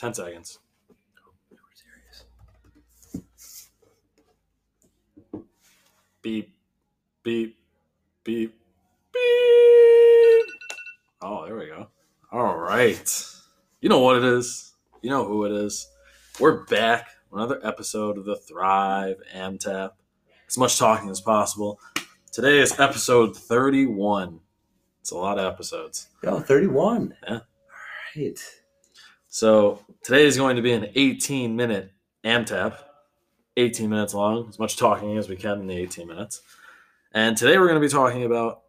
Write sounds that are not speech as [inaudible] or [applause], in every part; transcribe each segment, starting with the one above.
10 seconds. Beep, beep, beep, beep. Oh, there we go. All right. You know what it is. You know who it is. We're back. Another episode of the Thrive AmTap. As much talking as possible. Today is episode 31. It's a lot of episodes. Yo, 31. Yeah. All right. So today is going to be an 18 minute AmTap, 18 minutes long, as much talking as we can in the 18 minutes. And today we're going to be talking about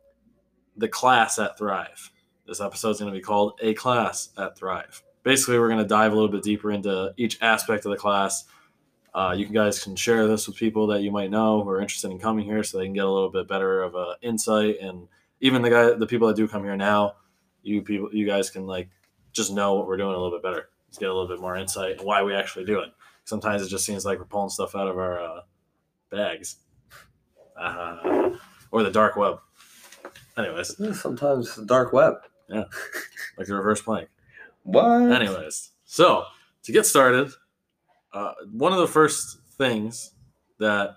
the class at Thrive. This episode is going to be called A Class at Thrive. Basically, we're going to dive a little bit deeper into each aspect of the class. Uh, you guys can share this with people that you might know who are interested in coming here so they can get a little bit better of a insight. And even the guy, the people that do come here now, you people, you guys can like just know what we're doing a little bit better. Just get a little bit more insight why we actually do it. Sometimes it just seems like we're pulling stuff out of our uh, bags uh, or the dark web. Anyways, Sometimes the dark web. Yeah, [laughs] like the reverse plank. What? Anyways, so to get started, uh, one of the first things that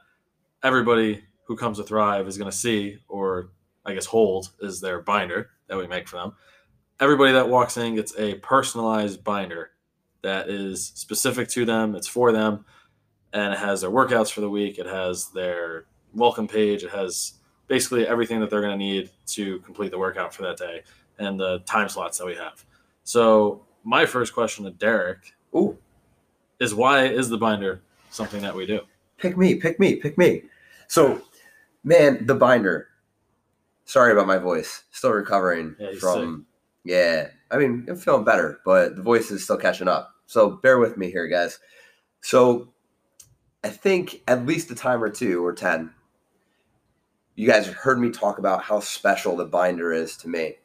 everybody who comes to Thrive is going to see, or I guess hold, is their binder that we make for them. Everybody that walks in gets a personalized binder that is specific to them. It's for them, and it has their workouts for the week. It has their welcome page. It has basically everything that they're going to need to complete the workout for that day and the time slots that we have. So my first question to Derek Ooh, is why is the binder something that we do? pick me, pick me, pick me. So, man, the binder. Sorry about my voice. Still recovering Yeah, from. Yeah, I mean, I'm feeling better, but the voice is still catching up. So bear with me here, guys. So, I think at least a time or two or ten. You guys have heard me talk about how special the binder is to me.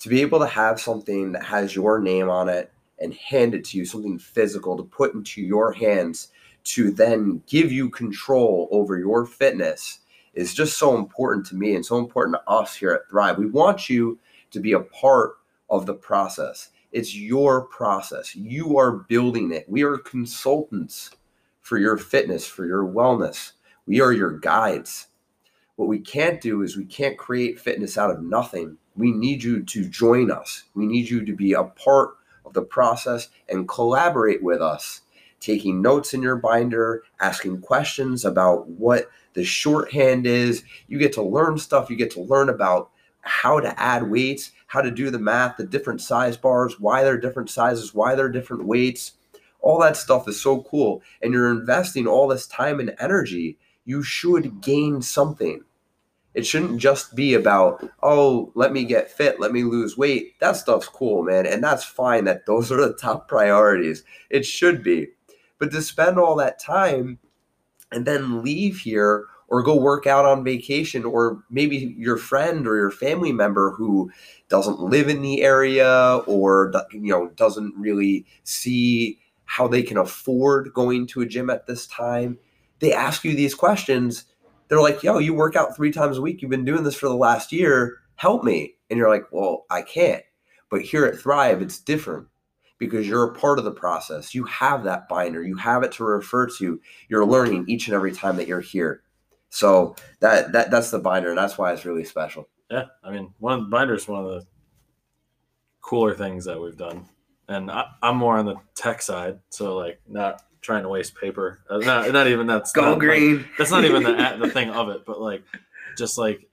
To be able to have something that has your name on it and hand it to you, something physical to put into your hands to then give you control over your fitness is just so important to me and so important to us here at Thrive. We want you to be a part of the process. It's your process. You are building it. We are consultants for your fitness, for your wellness. We are your guides. What we can't do is we can't create fitness out of nothing. We need you to join us. We need you to be a part of the process and collaborate with us taking notes in your binder, asking questions about what the shorthand is. You get to learn stuff. You get to learn about how to add weights, how to do the math, the different size bars, why they're different sizes, why they're different weights. All that stuff is so cool. And you're investing all this time and energy. You should gain something. It shouldn't just be about, oh, let me get fit, let me lose weight. That stuff's cool, man. And that's fine that those are the top priorities. It should be. But to spend all that time and then leave here or go work out on vacation, or maybe your friend or your family member who doesn't live in the area or you know doesn't really see how they can afford going to a gym at this time, they ask you these questions. They're like, "Yo, you work out three times a week. You've been doing this for the last year. Help me." And you're like, "Well, I can't." But here at Thrive, it's different because you're a part of the process. You have that binder, you have it to refer to. You're learning each and every time that you're here. So that that that's the binder, and that's why it's really special. Yeah, I mean, one of the binder is one of the cooler things that we've done, and I, I'm more on the tech side, so like not trying to waste paper. Uh, not, not even that's Go not, like, green. that's not even the [laughs] the thing of it, but like just like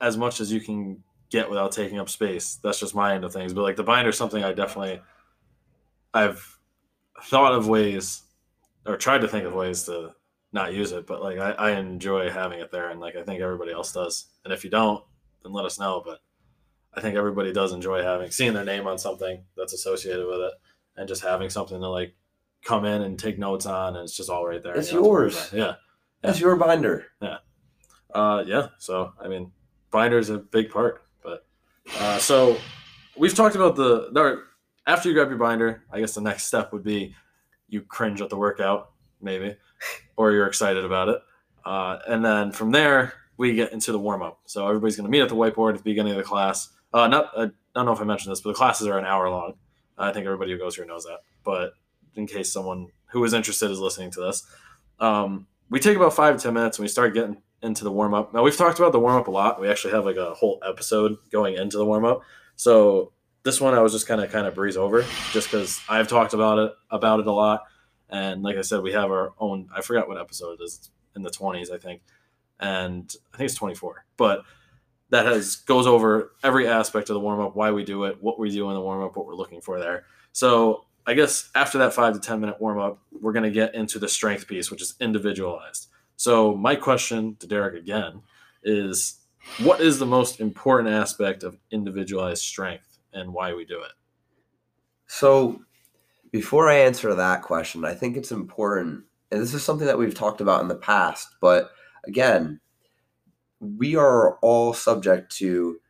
as much as you can get without taking up space. That's just my end of things. But like the binder is something I definitely I've thought of ways or tried to think of ways to not use it, but like I, I enjoy having it there and like I think everybody else does. And if you don't, then let us know. But I think everybody does enjoy having seeing their name on something that's associated with it and just having something to like come in and take notes on and it's just all right there. It's You know, yours. Yeah. That's your binder. Yeah, uh, yeah. So I mean, binder is a big part. But uh, so we've talked about the after you grab your binder. I guess the next step would be you cringe at the workout, maybe, or you're excited about it, uh, and then from there we get into the warm up. So everybody's going to meet at the whiteboard at the beginning of the class. Uh, not I don't know if I mentioned this, but the classes are an hour long. I think everybody who goes here knows that. But in case someone who is interested is listening to this, um, we take about five to ten minutes and we start getting into the warm up. Now we've talked about the warm up a lot. We actually have like a whole episode going into the warm up. So this one I was just kind of kind of breeze over, just because I've talked about it about it a lot. And like I said, we have our own. I forgot what episode it is. In the twenties, I think, and I think it's twenty four. But that has goes over every aspect of the warm up, why we do it, what we do in the warm up, what we're looking for there. So I guess after that five to ten minute warm up, we're going to get into the strength piece, which is individualized. So my question to Derek again is, what is the most important aspect of individualized strength, and why we do it? So before I answer that question, I think it's important, and this is something that we've talked about in the past, but again, we are all subject to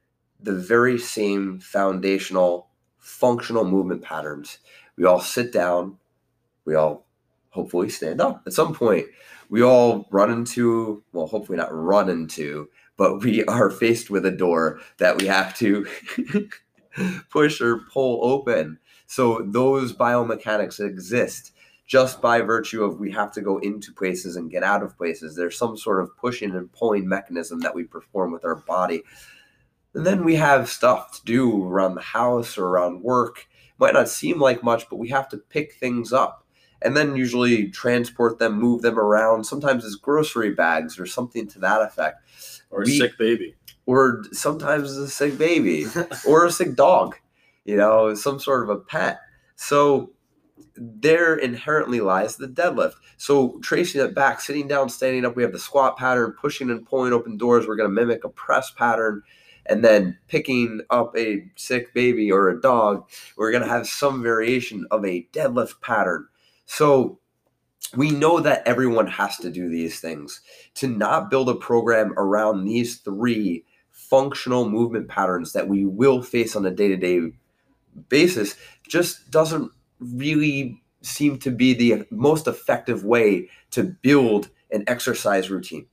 the very same foundational functional movement patterns. We all sit down, we all hopefully stand up at some point. We all run into, well, hopefully not run into, but we are faced with a door that we have to [laughs] push or pull open. So those biomechanics exist just by virtue of we have to go into places and get out of places. There's some sort of pushing and pulling mechanism that we perform with our body. And then we have stuff to do around the house or around work. It Might not seem like much, but we have to pick things up and then usually transport them, move them around. Sometimes it's grocery bags or something to that effect. Or a sick baby. Or sometimes it's a sick baby or a sick dog, you know, some sort of a pet. So there inherently lies the deadlift. So tracing it back, sitting down, standing up, we have the squat pattern, pushing and pulling open doors. We're going to mimic a press pattern. And then picking up a sick baby or a dog, we're going to have some variation of a deadlift pattern. So we know that everyone has to do these things. To not build a program around these three functional movement patterns that we will face on a day to day basis just doesn't really seem to be the most effective way to build an exercise routine.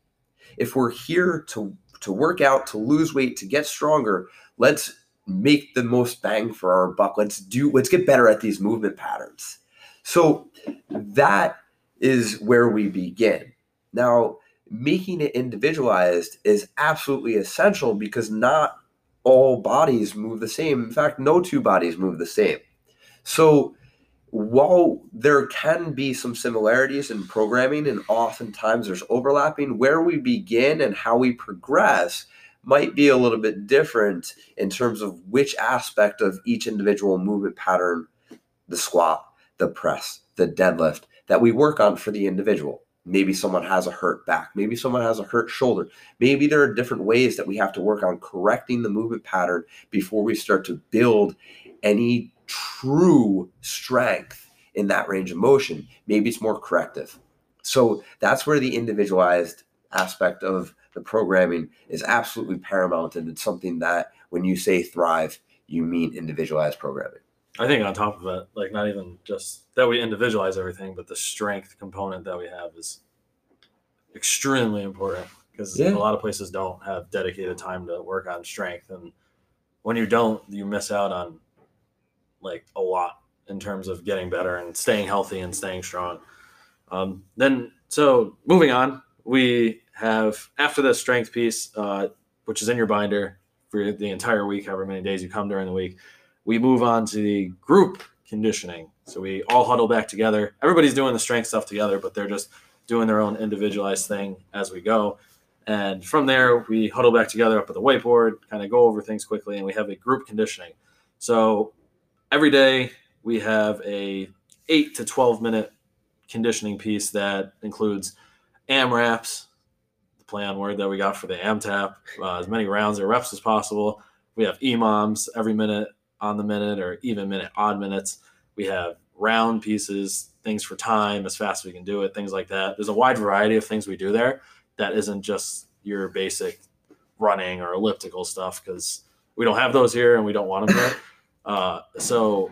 If we're here to to work out, to lose weight, to get stronger, let's make the most bang for our buck. Let's do let's get better at these movement patterns. So that is where we begin. Now, making it individualized is absolutely essential because not all bodies move the same. In fact, no two bodies move the same. So while there can be some similarities in programming and oftentimes there's overlapping, where we begin and how we progress might be a little bit different in terms of which aspect of each individual movement pattern, the squat, the press, the deadlift, that we work on for the individual. Maybe someone has a hurt back. Maybe someone has a hurt shoulder. Maybe there are different ways that we have to work on correcting the movement pattern before we start to build any true strength in that range of motion. Maybe it's more corrective. So that's where the individualized aspect of the programming is absolutely paramount. And it's something that when you say thrive, you mean individualized programming. I think on top of it, like not even just that we individualize everything, but the strength component that we have is extremely important because yeah. a lot of places don't have dedicated time to work on strength. And when you don't, you miss out on like a lot in terms of getting better and staying healthy and staying strong. Um, then, so moving on, we have after the strength piece, uh, which is in your binder for the entire week, however many days you come during the week, we move on to the group conditioning. So we all huddle back together. Everybody's doing the strength stuff together, but they're just doing their own individualized thing as we go. And from there, we huddle back together up at the whiteboard, kind of go over things quickly, and we have a group conditioning. So every day we have a eight to 12 minute conditioning piece that includes AMRAPs, the play on word that we got for the AMTAP, uh, as many rounds or reps as possible. We have EMOMs every minute on the minute or even minute, odd minutes. We have round pieces, things for time, as fast as we can do it, things like that. There's a wide variety of things we do there that isn't just your basic running or elliptical stuff because we don't have those here and we don't want them there. [coughs] Uh, so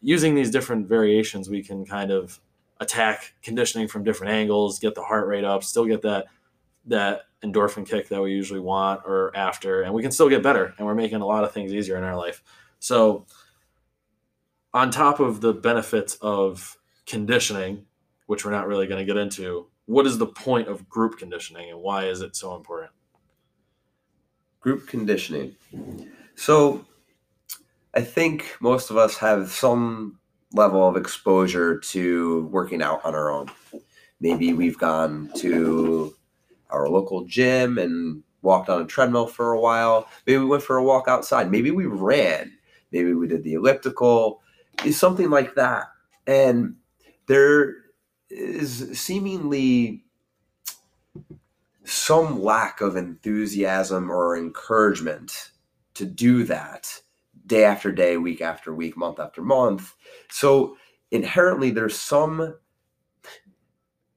using these different variations, we can kind of attack conditioning from different angles, get the heart rate up, still get that that endorphin kick that we usually want or after, and we can still get better. And we're making a lot of things easier in our life. So on top of the benefits of conditioning, which we're not really going to get into, what is the point of group conditioning and why is it so important? Group conditioning. So I think most of us have some level of exposure to working out on our own. Maybe we've gone to our local gym and walked on a treadmill for a while. Maybe we went for a walk outside. Maybe we ran. Maybe we did the elliptical, is something like that. And there is seemingly some lack of enthusiasm or encouragement to do that day after day, week after week, month after month. So inherently, there's some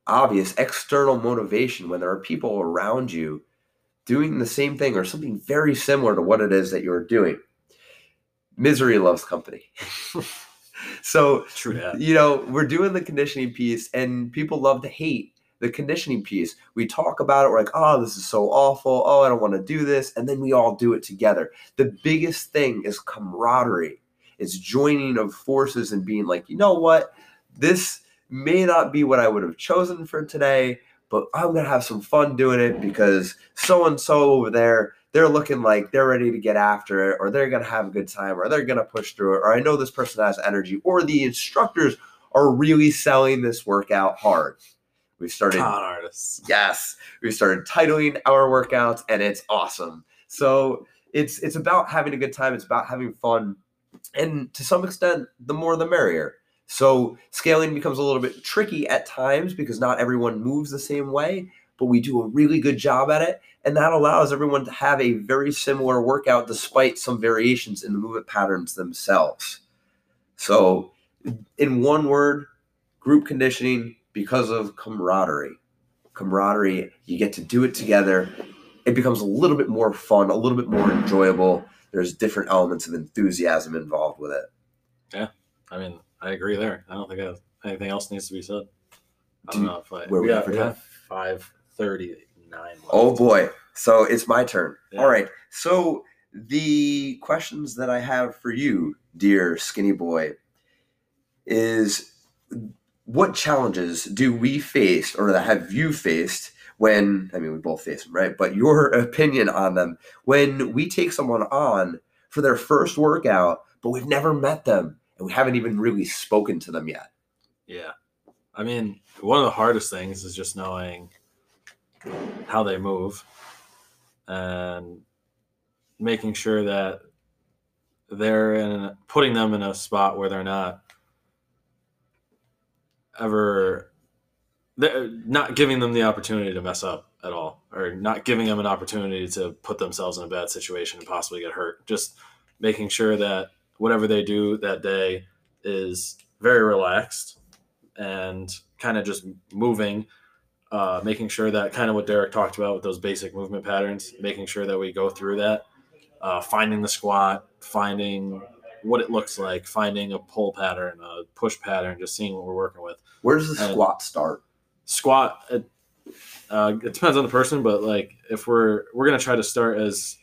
obvious external motivation when there are people around you doing the same thing or something very similar to what it is that you're doing. Misery loves company. [laughs] so, True that. you know, we're doing the conditioning piece, and people love to hate the conditioning piece. We talk about it, we're like, oh, this is so awful. Oh, I don't want to do this. And then we all do it together. The biggest thing is camaraderie, it's joining of forces and being like, you know what? This may not be what I would have chosen for today, but I'm going to have some fun doing it because so and so over there, they're looking like they're ready to get after it, or they're going to have a good time, or they're going to push through it, or I know this person has energy, or the instructors are really selling this workout hard. We started Con artists. yes we started titling our workouts and it's awesome so it's it's about having a good time it's about having fun and to some extent the more the merrier so scaling becomes a little bit tricky at times because not everyone moves the same way but we do a really good job at it and that allows everyone to have a very similar workout despite some variations in the movement patterns themselves so in one word group conditioning because of camaraderie. Camaraderie, you get to do it together. It becomes a little bit more fun, a little bit more enjoyable. There's different elements of enthusiasm involved with it. Yeah. I mean, I agree there. I don't think I have, anything else needs to be said. I don't Do- know if I. where we got, at for we time? have five thirty nine. Oh boy. So it's my turn. Yeah. All right. So the questions that I have for you, dear skinny boy, is what challenges do we face or have you faced when I mean we both face them, right? But your [laughs] opinion on them when we take someone on for their first workout, but we've never met them and we haven't even really spoken to them yet. Yeah. I mean, one of the hardest things is just knowing how they move and making sure that they're in putting them in a spot where they're not ever they're not giving them the opportunity to mess up at all or not giving them an opportunity to put themselves in a bad situation and possibly get hurt. Just making sure that whatever they do that day is very relaxed and kind of just moving uh, making sure that kind of what derek talked about with those basic movement patterns making sure that we go through that uh, finding the squat finding what it looks like finding a pull pattern a push pattern just seeing what we're working with. Where does the And- squat start? squat it, uh, it depends on the person but like if we're we're gonna try to start as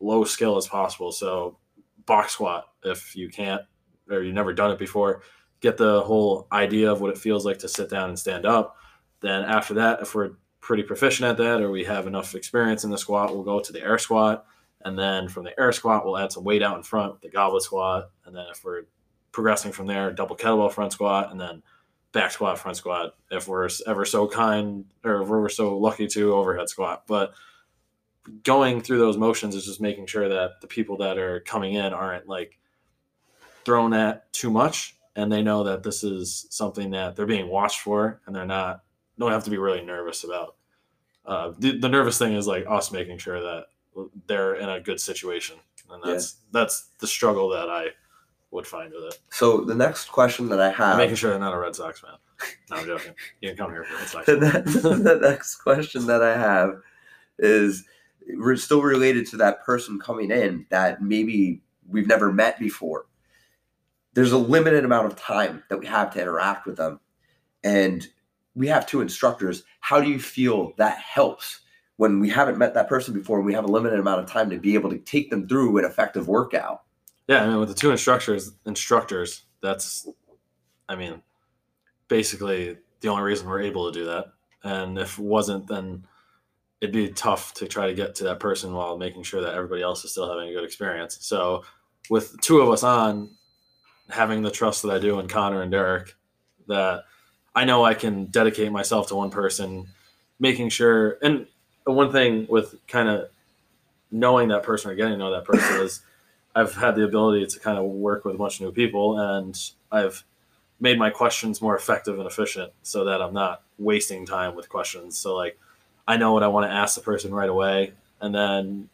low skill as possible. So box squat if you can't or you've never done it before get the whole idea of what it feels like to sit down and stand up then after that if we're pretty proficient at that or we have enough experience in the squat we'll go to the air squat and then from the air squat we'll add some weight out in front with the goblet squat and then if we're progressing from there double kettlebell front squat and then back squat, front squat, if we're ever so kind or if we're so lucky to overhead squat. But going through those motions is just making sure that the people that are coming in aren't like thrown at too much and they know that this is something that they're being watched for and they're not don't have to be really nervous about. Uh, the, the nervous thing is like us making sure that they're in a good situation, and Yeah. that's that's the struggle that I would find with it. So the next question that I have making sure they're not a Red Sox fan. No, I'm joking. You can come here for Red Sox. [laughs] [laughs] the next question that I have is we're still related to that person coming in that maybe we've never met before. There's a limited amount of time that we have to interact with them. And we have two instructors. How do you feel that helps when we haven't met that person before and we have a limited amount of time to be able to take them through an effective workout? Yeah, I mean, with the two instructors, instructors, that's, I mean, basically the only reason we're able to do that. And if it wasn't, then it'd be tough to try to get to that person while making sure that everybody else is still having a good experience. So, with two of us on, having the trust that I do in Connor and Derek, that I know I can dedicate myself to one person, making sure. And one thing with kind of knowing that person or getting to know that person is I've had the ability to kind of work with a bunch of new people and I've made my questions more effective and efficient so that I'm not wasting time with questions. So like I know what I want to ask the person right away and then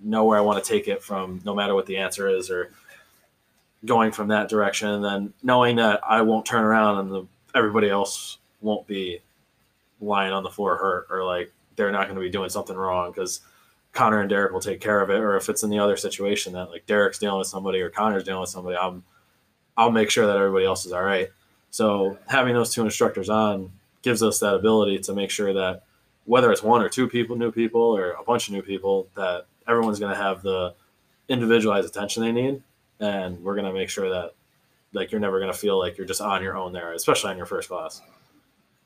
know where I want to take it from no matter what the answer is or going from that direction and then knowing that I won't turn around and the, everybody else won't be lying on the floor hurt or like they're not going to be doing something wrong because Connor and Derek will take care of it or if it's in the other situation that like Derek's dealing with somebody or Connor's dealing with somebody I'm I'll make sure that everybody else is all right. So having those two instructors on gives us that ability to make sure that whether it's one or two people, new people, or a bunch of new people, that everyone's going to have the individualized attention they need, and we're going to make sure that like you're never going to feel like you're just on your own there, especially on your first class.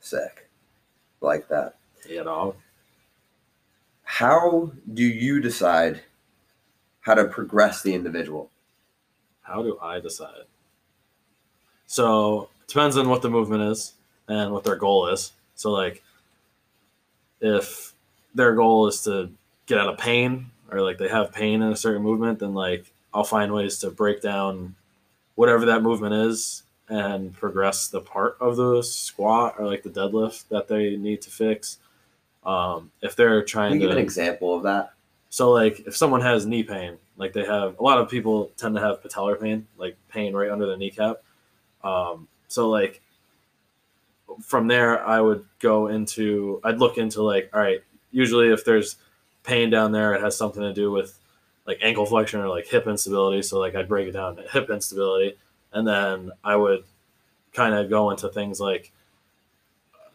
Sick, like that. You know, How do you decide how to progress the individual? how do I decide? So it depends on what the movement is and what their goal is. So like if their goal is to get out of pain or like they have pain in a certain movement, then like I'll find ways to break down whatever that movement is and progress the part of the squat or like the deadlift that they need to fix. Um, if they're Can trying to give an example of that? so like if someone has knee pain, like they have a lot of people tend to have patellar pain, like pain right under the kneecap. Um, so like from there, I would go into I'd look into like all right. Usually, if there's pain down there, it has something to do with like ankle flexion or like hip instability. So like I'd break it down to hip instability, and then I would kind of go into things like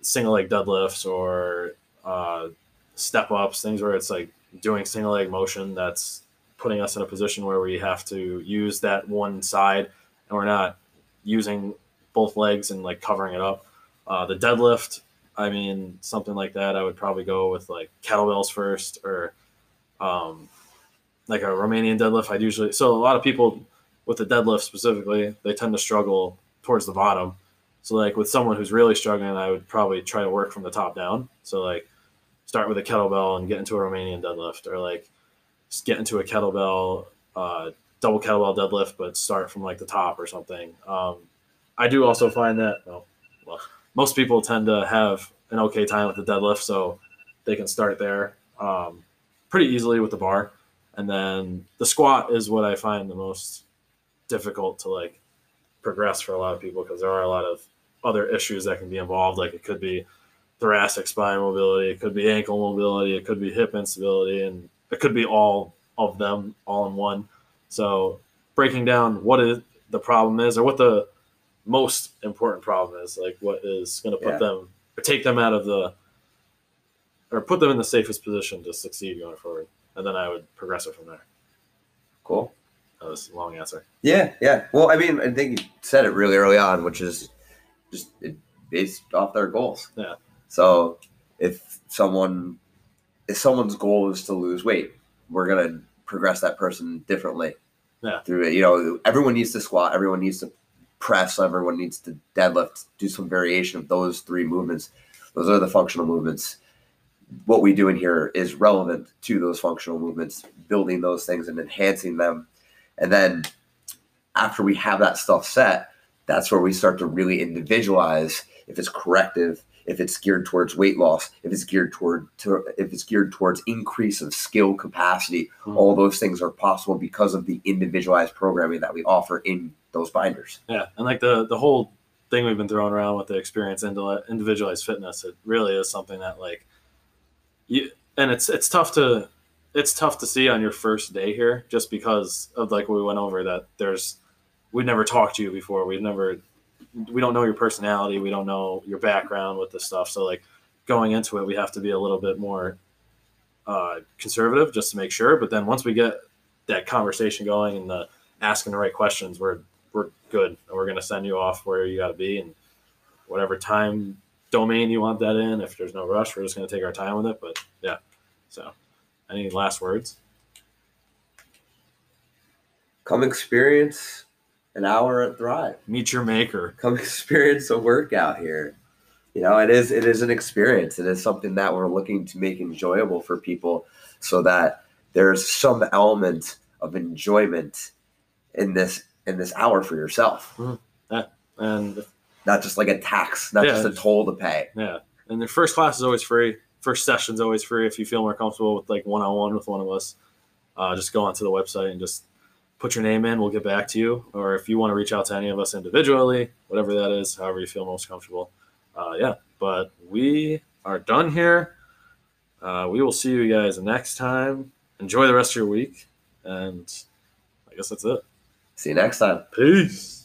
single leg deadlifts or uh, step ups, things where it's like doing single leg motion that's putting us in a position where we have to use that one side and we're not using both legs and like covering it up. Uh, the deadlift, I mean, something like that, I would probably go with like kettlebells first or um, like a Romanian deadlift. I'd usually, so a lot of people with the deadlift specifically, they tend to struggle towards the bottom. So like with someone who's really struggling, I would probably try to work from the top down. So like start with a kettlebell and get into a Romanian deadlift, or like get into a kettlebell, uh, double kettlebell deadlift, but start from like the top or something. Um, I do also find that well, well, most people tend to have an okay time with the deadlift, so they can start there um, pretty easily with the bar, and then the squat is what I find the most difficult to like progress for a lot of people because there are a lot of other issues that can be involved. Like it could be thoracic spine mobility, it could be ankle mobility, it could be hip instability, and it could be all of them all in one. So breaking down what is the problem is or what the most important problem is, like what is going to put Yeah. them or take them out of the or put them in the safest position to succeed going forward. And then I would progress it from there. Cool. That was a long answer. Yeah, yeah. Well, I mean, I think you said it really early on, which is just it, based off their goals. Yeah. So if someone if someone's goal is to lose weight, we're gonna progress that person differently. Yeah. Through it, you know, everyone needs to squat, everyone needs to press, everyone needs to deadlift, do some variation of those three movements. Those are the functional movements. What we do in here is relevant to those functional movements, building those things and enhancing them. And then after we have that stuff set, that's where we start to really individualize if it's corrective, if it's geared towards weight loss, if it's geared toward to, if it's geared towards increase of skill capacity. Mhm. All those things are possible because of the individualized programming that we offer in those binders. Yeah, and like the the whole thing we've been throwing around with the experience into individualized fitness, it really is something that like you and it's it's tough to it's tough to see on your first day here just because of like we went over that there's we've never talked to you before. We've never we don't know your personality. We don't know your background with this stuff. So like going into it we have to be a little bit more uh, conservative just to make sure. But then once we get that conversation going and the asking the right questions we're we're good. And we're gonna send you off where you got to be and whatever time domain you want that in. If there's no rush, we're just gonna take our time with it. But yeah, so any last words? Come experience an hour at Thrive. Meet your maker. Come [laughs] experience a workout here. You know, it is it is an experience. It is something that we're looking to make enjoyable for people so that there's some element of enjoyment in this in this hour for yourself. Mm-hmm. And if- Not just like a tax, not Yeah. just a toll to pay. yeah, and the first class is always free. First session's always free. If you feel more comfortable with like one on one with one of us, uh, just go onto the website and just put your name in. We'll get back to you. Or if you want to reach out to any of us individually, whatever that is, however you feel most comfortable. Uh, yeah, but we are done here. Uh, we will see you guys next time. Enjoy the rest of your week, and I guess that's it. See you next time. Peace.